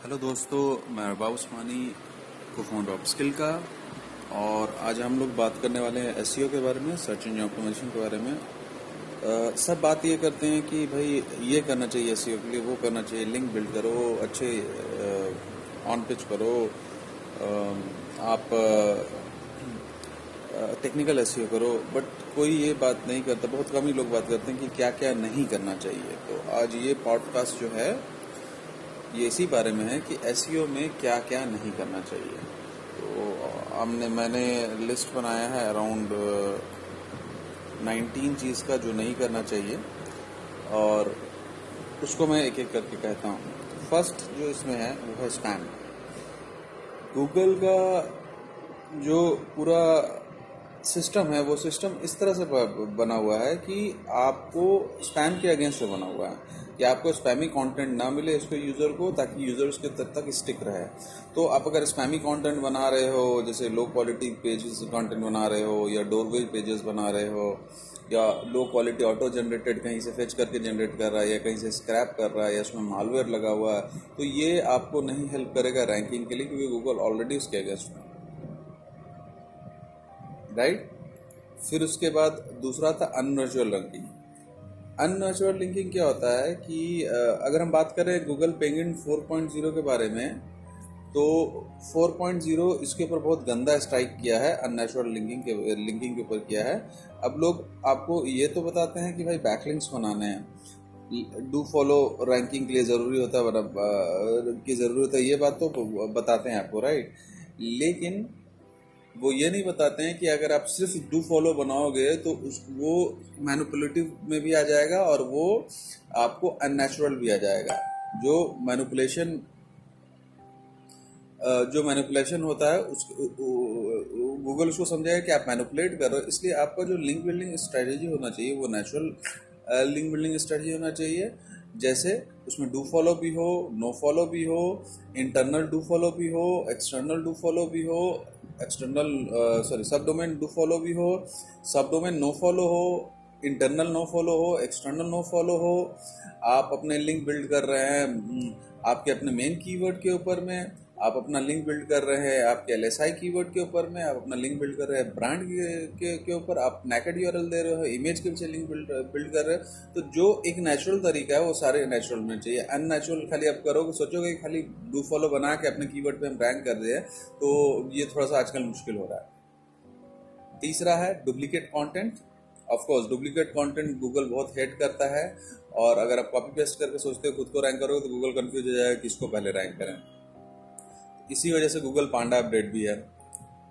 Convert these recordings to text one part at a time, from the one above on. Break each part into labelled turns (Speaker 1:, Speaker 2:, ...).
Speaker 1: Hello दोस्तों मैं अरबाब उस्मानी को फ़ोन ऑफ़ स्किल का और आज हम लोग बात करने वाले हैं एस के बारे में सर्च इंजन ऑप्टिमाइजेशन के बारे में। आ, सब बात ये करते हैं कि भाई ये करना चाहिए एस के लिए वो करना चाहिए लिंक बिल्ड करो अच्छे ऑन पिच करो। आ, आप टेक्निकल एस करो बट कोई ये बात नहीं करता। बहुत कम ही लोग बात करते हैं कि क्या क्या नहीं करना चाहिए। तो आज ये पॉडकास्ट जो है ये इसी बारे में है कि एस e में क्या क्या नहीं करना चाहिए। तो हमने, मैंने लिस्ट बनाया है अराउंड नाइनटीन चीज़ का जो नहीं करना चाहिए। और उसको मैं एक एक करके कहता हूँ। फ़र्स्ट जो इसमें है, वो है स्पैम गूगल का जो पूरा सिस्टम है, वो सिस्टम इस तरह से बना हुआ है कि आपको स्पैम के अगेंस्ट बना हुआ है। कि आपको स्पैमी कंटेंट ना मिले इसको यूज़र को, ताकि यूज़र उसके तक तक स्टिक रहे। तो आप अगर स्पैमी कंटेंट बना रहे हो, जैसे लो क्वालिटी पेजेस कंटेंट बना रहे हो, या डोरवेज पेजेस बना रहे हो, या लो क्वालिटी ऑटो जनरेटेड कहीं से फेच करके जनरेट कर रहा है, या कहीं से स्क्रैप कर रहा है, या उसमें मालवेयर लगा हुआ है तो ये आपको नहीं हेल्प करेगा रैंकिंग के लिए, क्योंकि गूगल ऑलरेडी उसके अगेंस्ट में राइट फिर उसके बाद दूसरा था अनवर्चुअल रैंकिंग अननेचुरल लिंकिंग क्या होता है कि अगर हम बात करें गूगल पेंगिन 4.0 के बारे में तो 4.0 इसके ऊपर बहुत गंदा स्ट्राइक किया है अननेचुरल लिंकिंग के लिंकिंग के ऊपर किया है। अब लोग आपको ये तो बताते हैं कि भाई बैकलिंक्स बनाने हैं। डू फॉलो रैंकिंग के लिए ज़रूरी होता है की ज़रूरी होता है, ये बात तो बताते हैं आपको राइट लेकिन वो ये नहीं बताते हैं कि अगर आप सिर्फ़ डू फॉलो बनाओगे तो उस, वो मैनुपुलेटिव में भी आ जाएगा और वो आपको अननेचुरल भी आ जाएगा। जो मैनुपुलेशन जो मैनुपुलेशन होता है, उस गूगल उसको समझाएगा कि आप मैनुपुलेट कर रहे हो। इसलिए आपका जो लिंक बिल्डिंग स्ट्रेटेजी होना चाहिए, वो नेचुरल लिंक बिल्डिंग स्ट्रेटेजी होना चाहिए। जैसे उसमें डू फॉलो भी हो, नो फॉलो भी हो, इंटरनल डू फॉलो भी हो, एक्सटर्नल डू फॉलो भी हो external sorry sub domain do follow भी हो सब डोमेन नो फॉलो हो इंटरनल नो फॉलो हो एक्सटर्नल नो फॉलो हो आप अपने लिंक बिल्ड कर रहे हैं हम्म, आपके अपने मेन कीवर्ड के ऊपर में आप अपना लिंक बिल्ड कर रहे हैं, आपके एल एस आई कीवर्ड के ऊपर में, आप अपना लिंक बिल्ड कर रहे हैं ब्रांड के के ऊपर, आप नेकेड यूआरएल दे रहे हो इमेज के पीछे लिंक बिल्ड बिल्ड कर रहे हो तो जो एक नेचुरल तरीका है, वो सारे नेचुरल में चाहिए। अननेचुरल खाली आप करोगे, सोचोगे खाली डू फॉलो बना के अपने कीवर्ड पे हम रैंक कर रहे हैं तो ये थोड़ा सा आजकल मुश्किल हो रहा है। तीसरा है duplicate content of course duplicate content Google बहुत हेट करता है, और अगर आप कॉपी पेस्ट करके सोचते हो, खुद को रैंक करोगे तो गूगल कन्फ्यूज़ हो जाएगा किसको पहले रैंक करें। इसी वजह से गूगल पांडा अपडेट भी है।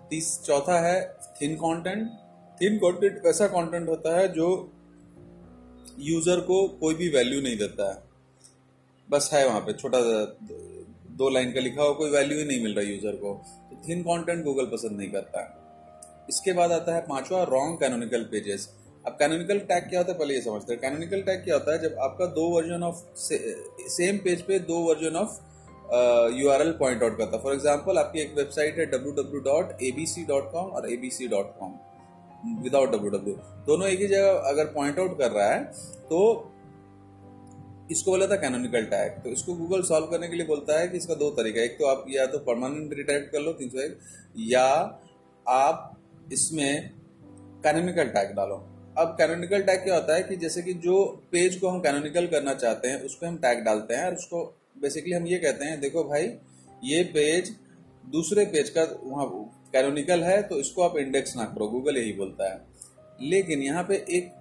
Speaker 1: तीस चौथा है थिन कंटेंट थिन कंटेंट ऐसा कंटेंट होता है जो यूज़र को कोई भी वैल्यू नहीं देता है। बस है वहाँ पे छोटा दो लाइन का लिखा हो कोई वैल्यू ही नहीं मिल रहा यूज़र को। तो थिन कंटेंट गूगल पसंद नहीं करता है। इसके बाद आता है पांचवा रॉन्ग कैनोनिकल पेजेस अब कैनोनिकल टैग क्या होता है पहले ये समझते हैं। कैनोनिकल टैग क्या होता है जब आपका दो वर्जन ऑफ़ से, सेम पेज पे दो version of U R L point out करता। फॉर एग्ज़ाम्पल आपकी एक वेबसाइट है W W dot A B C dot com और A B C dot com without W W दोनों एक ही जगह अगर पॉइंट आउट कर रहा है तो इसको बोला था कैनोनिकल टैग तो इसको गूगल सॉल्व करने के लिए बोलता है कि इसका दो तरीका एक तो आप या तो परमानेंट रिटाइप कर लो, तीन सौ एक, या आप इसमें कैनोनिकल टैग डालो। अब कैनोनिकल टैग क्या होता है कि जैसे कि जो पेज को हम कैनोनिकल करना चाहते हैं, उस पर हम टैग डालते हैं और उसको बेसिकली हम ये कहते हैं, देखो भाई, ये पेज दूसरे पेज का वहाँ कैनोनिकल है तो इसको आप इंडेक्स ना करो गूगल यही बोलता है। लेकिन यहाँ पे एक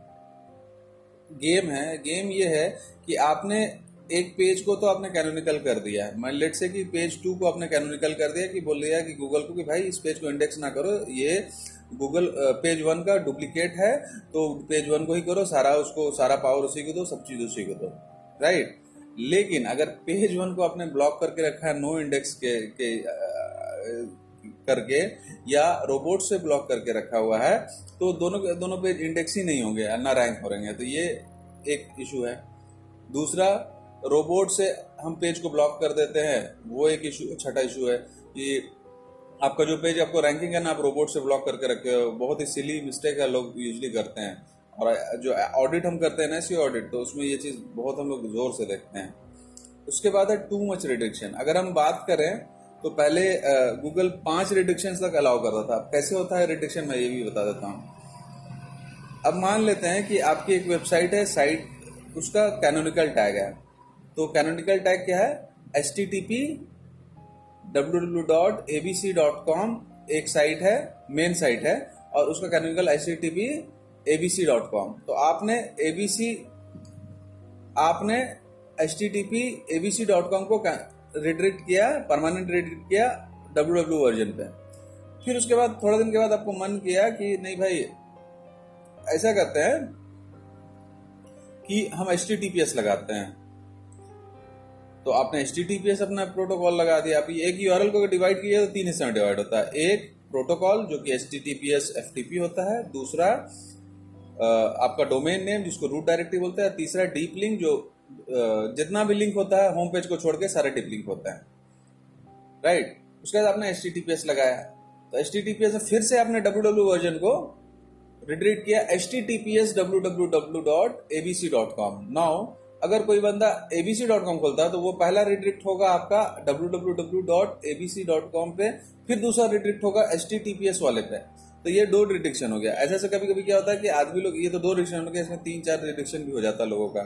Speaker 1: गेम है गेम ये है कि आपने एक पेज को तो आपने कैनोनिकल कर दिया है। मान लेट से कि पेज टू को आपने कैनोनिकल कर दिया कि बोल दिया कि गूगल को कि भाई, इस पेज को इंडेक्स ना करो, ये गूगल पेज वन का डुप्लीकेट है तो पेज वन को ही करो, सारा उसको, सारा पावर उसी को दो, सब चीज़ उसी को दो। राइट लेकिन अगर पेज वन को आपने ब्लॉक करके रखा है नो इंडेक्स के, के करके या रोबोट से ब्लॉक करके रखा हुआ है तो दोनों दोनों पेज इंडेक्स ही नहीं होंगे ना रैंक हो रहेंगे तो ये एक इशू है। दूसरा रोबोट से हम पेज को ब्लॉक कर देते हैं वो एक इशू छठा इशू है कि आपका जो पेज आपको रैंकिंग है ना आप रोबोट से ब्लॉक करके रखे हो। बहुत ही सिली मिस्टेक है लोग यूजली करते हैं। और जो ऑडिट हम करते हैं ना ऐसी ऑडिट तो उसमें ये चीज़ बहुत हम लोग ज़ोर से देखते हैं। उसके बाद है टू मच रिडिक्शन अगर हम बात करें तो पहले गूगल पाँच रिडिक्शन तक अलाउ करता था। कैसे होता है रिडिक्शन मैं ये भी बता देता हूँ। अब मान लेते हैं कि आपकी एक वेबसाइट है साइट उसका कैनोनिकल टैग है। तो कैनोनिकल टैग क्या है? H T T P W W dot A B C dot com एक साइट है मेन साइट है, और उसका canonical H T T P ABC dot com तो आपने एबीसी आपने H T T P ABC dot com को redirect किया परमानेंट रिडायरेक्ट किया डब्ल्यू डब्ल्यू वर्जन पे। फिर उसके बाद, थोड़ा दिन के बाद आपको मन किया कि नहीं भाई, ऐसा करते हैं कि हम H T T P S लगाते हैं। तो आपने H T T P S अपना प्रोटोकॉल लगा दिया। आप एक यूआरएल को डिवाइड किया तो तीन हिस्से में डिवाइड होता है। एक प्रोटोकॉल जो कि H T T P S F T P होता है, दूसरा आपका डोमेन नेम जिसको रूट डायरेक्टरी बोलते हैं, तीसरा डीप लिंक जो जितना भी लिंक होता है होम पेज को छोड़ के सारे डीप लिंक होता है। राइट उसके बाद आपने एच लगाया तो एच में फिर से आपने डब्ल्यू डब्ल्यू वर्जन को रिट्रीट किया H T T P S W W W dot ABC dot com now अगर कोई बंदा एबीसी डॉट कॉम खोलता है तो वो पहला रिट्रिक्ट होगा आपका W W W dot ABC dot com पे, फिर दूसरा रिट्रिक्ट होगा H T T P S वाले पे। तो ये दो रिडिक्शन हो गया। ऐसे ऐसे कभी कभी क्या होता है कि आदमी लोग, ये तो दो रिडिक्शन हो गया, इसमें तीन चार रिडिक्शन भी हो जाता है लोगों का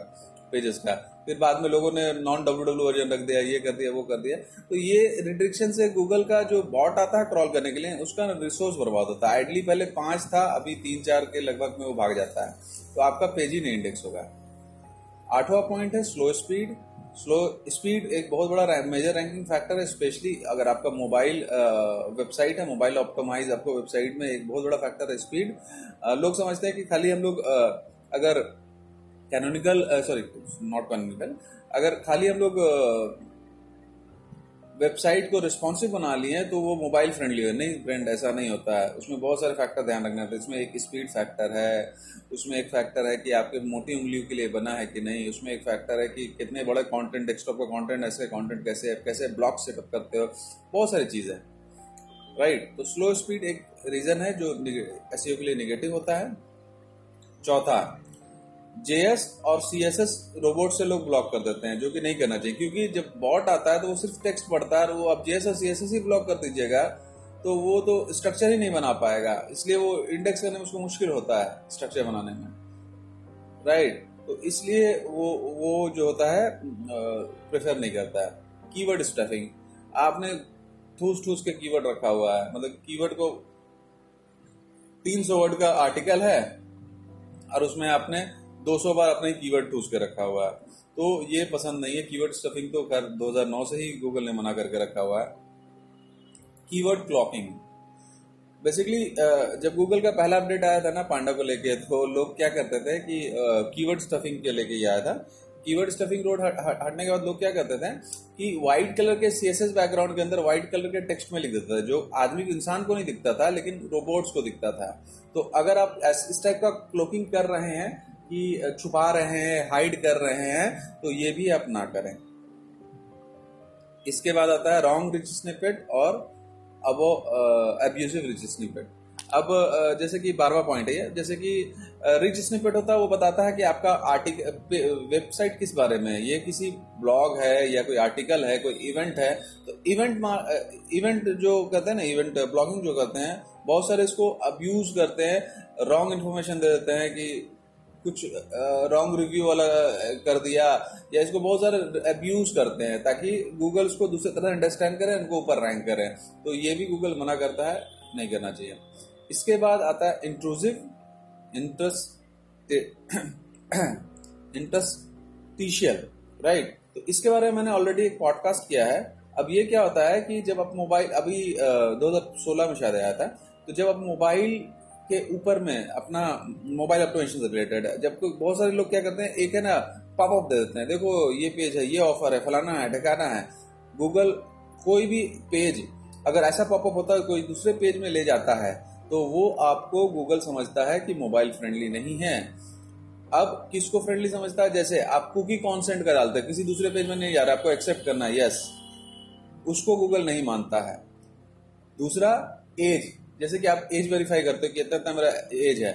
Speaker 1: पेजेस का। फिर बाद में लोगों ने नॉन डब्ल्यू डब्ल्यू वर्जन रख दिया, ये कर दिया, वो कर दिया। तो ये रिडिक्शन से गूगल का जो बॉट आता है क्रॉल करने के लिए, उसका रिसोर्स बर्बाद होता है। आइडली पहले पाँच था, अभी तीन चार के लगभग में वो भाग जाता है। तो आपका पेज ही नहीं इंडेक्स होगा। आठवां पॉइंट है स्लो स्पीड स्लो स्पीड एक बहुत बड़ा मेजर रैंकिंग फैक्टर है स्पेशली अगर आपका मोबाइल वेबसाइट है मोबाइल ऑप्टोमाइज आपको वेबसाइट में एक बहुत बड़ा फैक्टर है स्पीड लोग समझते हैं कि खाली हम लोग अगर कैनोनिकल सॉरी नॉट कैनोनिकल अगर खाली हम लोग वेबसाइट को रिस्पॉन्सिव बना लिए तो वो मोबाइल फ्रेंडली है। नहीं फ्रेंड ऐसा नहीं होता है। उसमें बहुत सारे फैक्टर ध्यान रखना होता है। इसमें एक स्पीड फैक्टर है, उसमें एक फैक्टर है कि आपके मोटी उंगलियों के लिए बना है कि नहीं। उसमें एक फैक्टर है कि कितने बड़े कंटेंट डेस्कटॉप का कंटेंट ऐसे कंटेंट कैसे कैसे ब्लॉक सेटअप करते हो। बहुत सारी चीज़ है। राइट तो स्लो स्पीड एक रीज़न है जो एस के लिए निगेटिव होता है। चौथा जेएस और सीएसएस रोबोट से लोग ब्लॉक कर देते हैं, जो कि नहीं करना चाहिए। क्योंकि जब बॉट आता है तो वो सिर्फ़ टेक्स्ट पढ़ता है, और वो आप जेएस और सीएसएस ही ब्लॉक कर दीजिएगा तो वो तो स्ट्रक्चर ही नहीं बना पाएगा। इसलिए वो इंडेक्स करने में उसको मुश्किल होता है स्ट्रक्चर बनाने में। राइट तो इसलिए वो वो जो होता है प्रेफर नहीं करता है। कीवर्ड स्टफिंग आपने ठूस ठूस के कीवर्ड रखा हुआ है। मतलब कीवर्ड को 300 वर्ड का आर्टिकल है, और उसमें आपने 200 बार अपने कीवर्ड ठूस के रखा हुआ है। तो ये पसंद नहीं है। कीवर्ड स्टफिंग तो कर 2009 से ही गूगल ने मना करके रखा हुआ है। कीवर्ड क्लॉकिंग बेसिकली जब गूगल का पहला अपडेट आया था ना पांडा को लेके तो लोग क्या करते थे कि कीवर्ड स्टफिंग के लेके ही आया था। कीवर्ड स्टफिंग रोड हटने के बाद लोग क्या करते थे कि व्हाइट कलर के सीएसएस बैकग्राउंड के अंदर व्हाइट कलर के टेक्स्ट में लिख देता था, जो आदमी, इंसान को नहीं दिखता था, लेकिन रोबोट्स को दिखता था। तो अगर आप इस टाइप का क्लोकिंग कर रहे हैं कि छुपा रहे हैं हाइड कर रहे हैं तो ये भी आप ना करें। इसके बाद आता है रॉन्ग रिच स्निपेट और अब एब्यूजिव रिच स्निपेट अब जैसे कि बारवा पॉइंट है जैसे कि रिच स्निपेट होता है, वो बताता है कि आपका आर्टिकल वेबसाइट किस बारे में है? ये किसी ब्लॉग है या कोई आर्टिकल है, कोई इवेंट है तो इवेंट इवेंट जो कहते हैं ना इवेंट ब्लॉगिंग जो करते हैं, बहुत सारे इसको अब्यूज करते हैं रॉन्ग इन्फॉर्मेशन दे देते हैं कि कुछ रॉन्ग रिव्यू वाला कर दिया, या इसको बहुत सारे अब्यूज करते हैं, ताकि गूगल उसको दूसरी तरह अंडरस्टैंड करें, उनको ऊपर रैंक करें। तो ये भी गूगल मना करता है, नहीं करना चाहिए। इसके बाद आता है इंट्रूसिव इंटरेस्ट इंटरेस्टिशियल राइट तो इसके बारे में मैंने ऑलरेडी एक पॉडकास्ट किया है। अब ये क्या होता है कि जब आप मोबाइल अभी दो हज़ार सोलह में शायद आया था तो जब आप मोबाइल के ऊपर में अपना मोबाइल ऑटोमेशन से रिलेटेड है। जब कोई बहुत सारे लोग क्या करते हैं, एक है ना पॉपअप दे देते हैं। देखो, ये पेज है, ये ऑफ़र है, फलाना है, ठिकाना है। गूगल कोई भी पेज अगर ऐसा पॉपअप होता है, कोई दूसरे पेज में ले जाता है तो वो आपको गूगल समझता है कि मोबाइल फ्रेंडली नहीं है। अब किसको फ्रेंडली समझता है? जैसे आप कुकी कॉन्सेंट का डालते हैं, किसी दूसरे पेज में नहीं जा रहा, आपको एक्सेप्ट करना है यस उसको गूगल नहीं मानता है। दूसरा एज जैसे कि आप एज वेरीफाई करते हो कि इतना इतना मेरा एज है।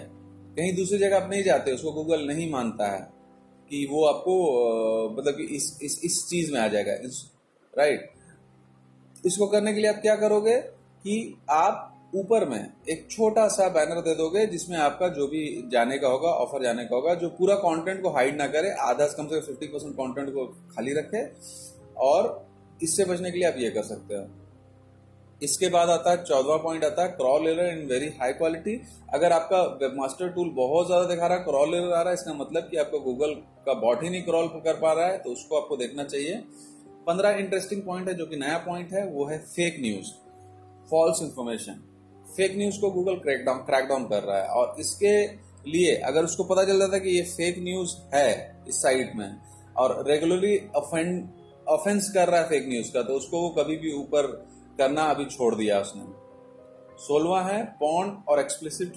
Speaker 1: कहीं दूसरी जगह आप नहीं जाते उसको गूगल नहीं मानता है कि वो आपको मतलब कि इस इस इस चीज़ में आ जाएगा। इस, राइट इसको करने के लिए आप क्या करोगे कि आप ऊपर में एक छोटा सा बैनर दे दोगे जिसमें आपका जो भी जाने का होगा ऑफ़र जाने का होगा जो पूरा कंटेंट को हाइड ना करे आधा से कम से कम फिफ्टी परसेंट कॉन्टेंट को खाली रखे और इससे बचने के लिए आप ये कर सकते हो। इसके बाद आता है, चौदवा पॉइंट आता है crawl error in very high quality अगर आपका वेबमास्टर टूल बहुत ज़्यादा दिखा रहा है क्रॉल एरर आ रहा है, इसका मतलब कि आपका गूगल का बॉट ही नहीं क्रॉल कर पा रहा है तो उसको आपको देखना चाहिए। पंद्रह इंटरेस्टिंग पॉइंट है, जो कि नया पॉइंट है, वो है fake news false information fake news को गूगल क्रैकडाउन क्रैकडाउन कर रहा है, और इसके लिए अगर उसको पता चल जाता है कि ये फेक न्यूज़ है इस साइट में, और रेगुलरली ऑफेंस कर रहा है फेक न्यूज़ का तो उसको वो कभी भी ऊपर करना अभी छोड़ दिया उसने। सोलवा है पॉन और एक्सप्लिसिट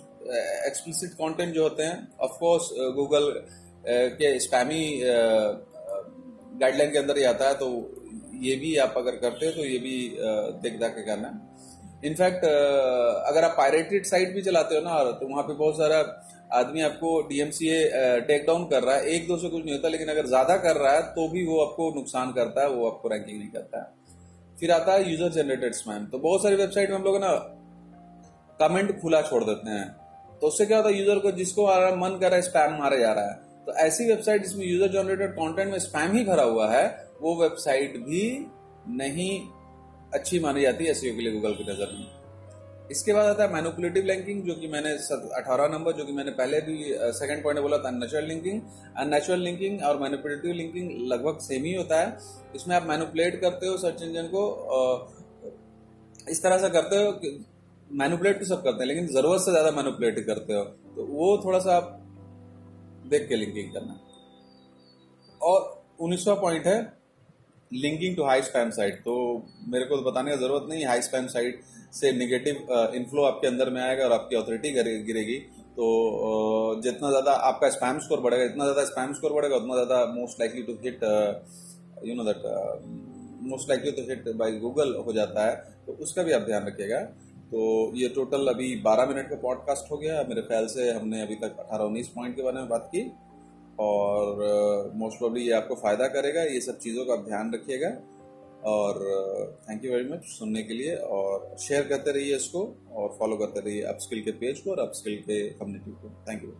Speaker 1: एक्सप्लिसिट कंटेंट जो होते हैं ऑफ़ कोर्स गूगल के स्पैमी गाइडलाइन के अंदर ही आता है तो ये भी आप अगर करते हो तो ये भी देख देख के करना। इनफैक्ट अगर आप पायरेटेड साइट भी चलाते हो ना तो वहाँ पे बहुत सारा आदमी आपको डीएमसीए टेक डाउन कर रहा है। एक, दो से कुछ नहीं होता, लेकिन अगर ज़्यादा कर रहा है तो भी वो आपको नुकसान करता है, वो आपको रैंकिंग नहीं करता है। फिर आता है यूज़र जनरेटेड स्पैम तो बहुत सारी वेबसाइट में हम लोग ना कमेंट खुला छोड़ देते हैं। तो उससे क्या होता है यूज़र को जिसको आ रहा मन कर रहा है स्पैम मारे जा रहा है। तो ऐसी वेबसाइट जिसमें यूज़र जनरेटेड कंटेंट में स्पैम ही भरा हुआ है, वो वेबसाइट भी नहीं अच्छी मानी जाती है एसईओ के लिए गूगल की नज़र में। इसके बाद आता है मैनुपुलेटिव लिंकिंग जो कि मैंने अठारह नंबर, जो कि मैंने पहले भी सेकंड पॉइंट बोला था नेचुरल लिंकिंग अननेचुरल लिंकिंग और मैनुपुलेटिव लिंकिंग लगभग सेम ही होता है। इसमें आप मैनुपुलेट करते हो सर्च इंजन को इस तरह से करते हो मैनुपुलेट तो सब करते हैं, लेकिन ज़रूरत से ज़्यादा मैनुपुलेट करते हो। तो वो थोड़ा सा आप देख के लिंकिंग करना। और उन्नीसवा पॉइंट है linking to high spam site तो मेरे को तो बताने की ज़रूरत नहीं हाई स्पैम साइट से निगेटिव इन्फ्लो आपके अंदर में आएगा और आपकी ऑथोरिटी गिरेगी। तो जितना ज़्यादा आपका स्पैम स्कोर बढ़ेगा, जितना ज़्यादा स्पैम स्कोर बढ़ेगा, उतना ज़्यादा most likely to hit you know that most likely to hit by Google हो जाता है। तो उसका भी आप ध्यान रखिएगा। तो ये टोटल अभी 12 मिनट का पॉडकास्ट हो गया। मेरे ख्याल से हमने अभी तक अठारह उन्नीस पॉइंट के बारे में बात की। और मोस्ट uh, प्रोबली ये आपको फ़ायदा करेगा ये सब चीज़ों का ध्यान रखिएगा। और थैंक यू वेरी मच सुनने के लिए और शेयर करते रहिए इसको और फॉलो करते रहिए अपस्किल के पेज को और अपस्किल के कम्युनिटी को। Thank you